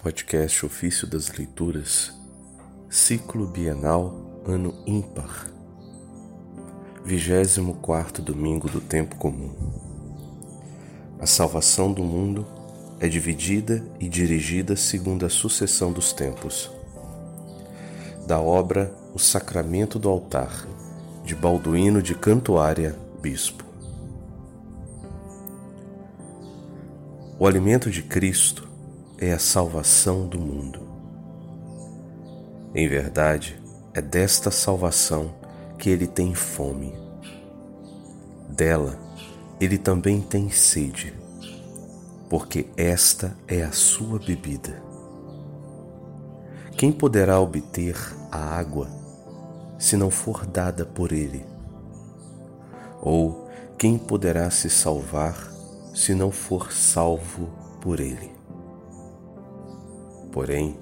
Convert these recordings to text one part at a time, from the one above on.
Podcast Ofício das Leituras, Ciclo Bienal, Ano Ímpar, 24 Domingo do Tempo Comum. A salvação do mundo é dividida e dirigida segundo a sucessão dos tempos. Da obra O Sacramento do Altar, de Balduíno de Cantuária, Bispo. O alimento de Cristo é a salvação do mundo. Em verdade, é desta salvação que ele tem fome. Dela, ele também tem sede, porque esta é a sua bebida. Quem poderá obter a água se não for dada por ele? Ou quem poderá se salvar se não for salvo por Ele. Porém,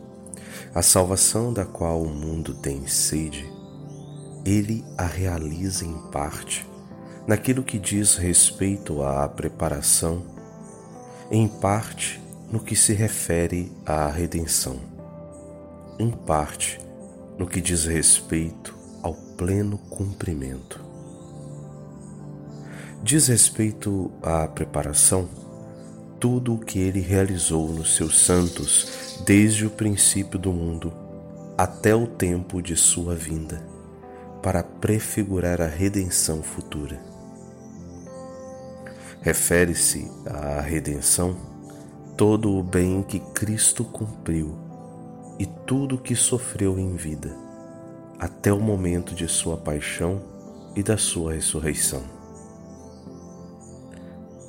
a salvação da qual o mundo tem sede, Ele a realiza em parte naquilo que diz respeito à preparação, em parte no que se refere à redenção, em parte no que diz respeito ao pleno cumprimento. Diz respeito à preparação, tudo o que ele realizou nos seus santos desde o princípio do mundo até o tempo de sua vinda, para prefigurar a redenção futura. Refere-se à redenção todo o bem que Cristo cumpriu e tudo o que sofreu em vida, até o momento de sua paixão e da sua ressurreição.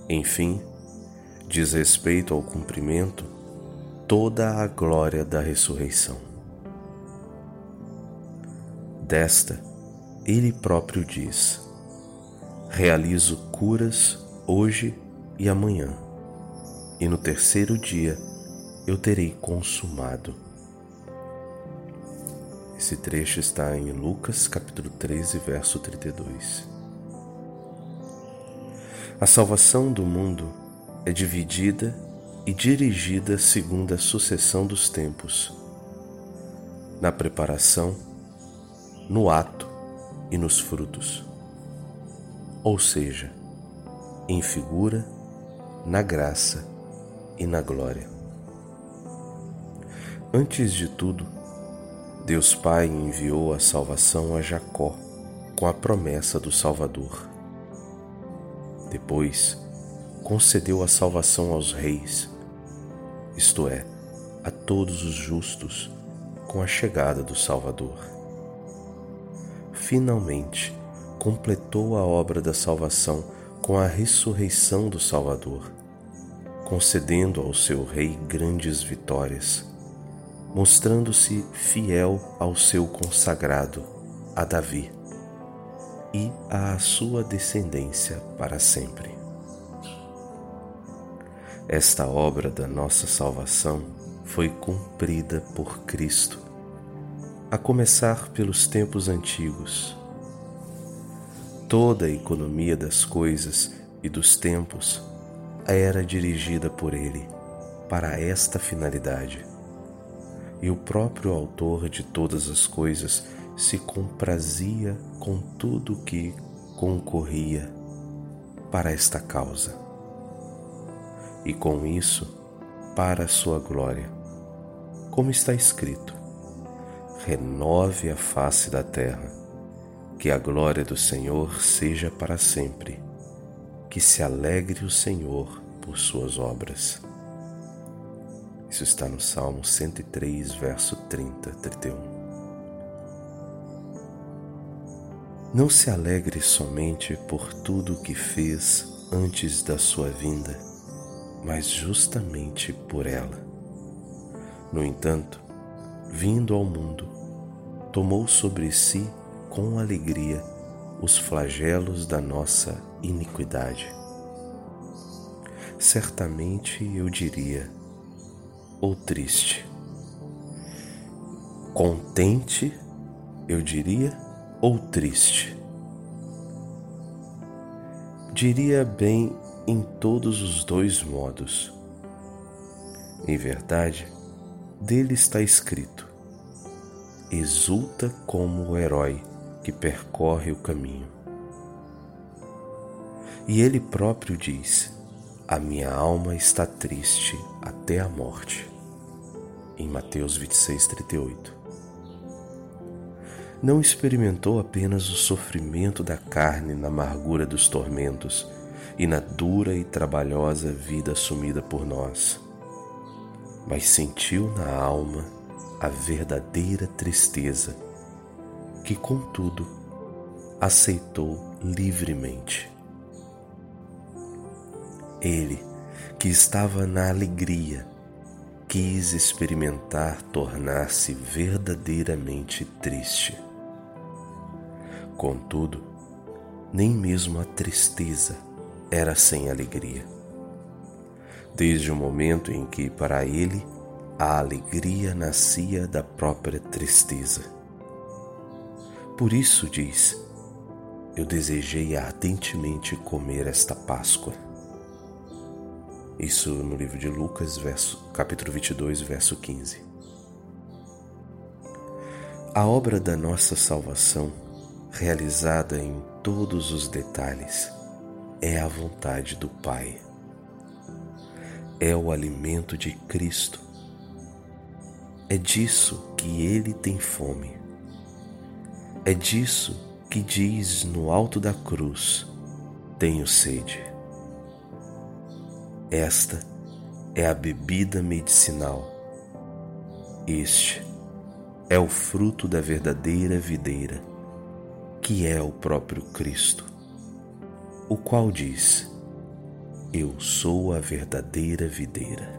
Enfim, diz respeito ao cumprimento toda a glória da ressurreição. Desta, ele próprio diz: Realizo curas hoje e amanhã, e no terceiro dia eu terei consumado. Esse trecho está em Lucas capítulo 13, verso 32. A salvação do mundo é dividida e dirigida segundo a sucessão dos tempos, na preparação, no ato e nos frutos, ou seja, em figura, na graça e na glória. Antes de tudo, Deus Pai enviou a salvação a Jacó com a promessa do Salvador. Depois, concedeu a salvação aos reis, isto é, a todos os justos, com a chegada do Salvador. Finalmente, completou a obra da salvação com a ressurreição do Salvador, concedendo ao seu rei grandes vitórias, mostrando-se fiel ao seu consagrado, a Davi e à sua descendência para sempre. Esta obra da nossa salvação foi cumprida por Cristo, a começar pelos tempos antigos. Toda a economia das coisas e dos tempos era dirigida por Ele para esta finalidade. E o próprio Autor de todas as coisas se comprazia com tudo que concorria para esta causa. E com isso, para a sua glória, como está escrito: renove a face da terra, que a glória do Senhor seja para sempre, que se alegre o Senhor por suas obras. Isso está no Salmo 103, verso 30, 31. Não se alegre somente por tudo o que fez antes da sua vinda, mas justamente por ela. No entanto, vindo ao mundo, tomou sobre si com alegria os flagelos da nossa iniquidade. Certamente eu diria, ou triste, contente, eu diria, ou triste. Diria bem em todos os dois modos. Em verdade, dele está escrito: Exulta como o herói que percorre o caminho. E ele próprio diz: A minha alma está triste até a morte. Em Mateus 26, 38. Não experimentou apenas o sofrimento da carne na amargura dos tormentos e na dura e trabalhosa vida assumida por nós mas sentiu na alma a verdadeira tristeza, que, contudo, aceitou livremente. Ele, que estava na alegria, quis experimentar tornar-se verdadeiramente triste. Contudo, nem mesmo a tristeza era sem alegria desde o momento em que, para ele, a alegria nascia da própria tristeza. Por isso diz: Eu desejei ardentemente comer esta Páscoa. Isso no livro de Lucas, verso, capítulo 22, verso 15. A obra da nossa salvação, realizada em todos os detalhes, é a vontade do Pai é o alimento de Cristo. É disso que ele tem fome. É disso que diz no alto da cruz: Tenho sede. Esta é a bebida medicinal. Este é o fruto da verdadeira videira, que é o próprio Cristo, o qual diz: eu sou a verdadeira videira.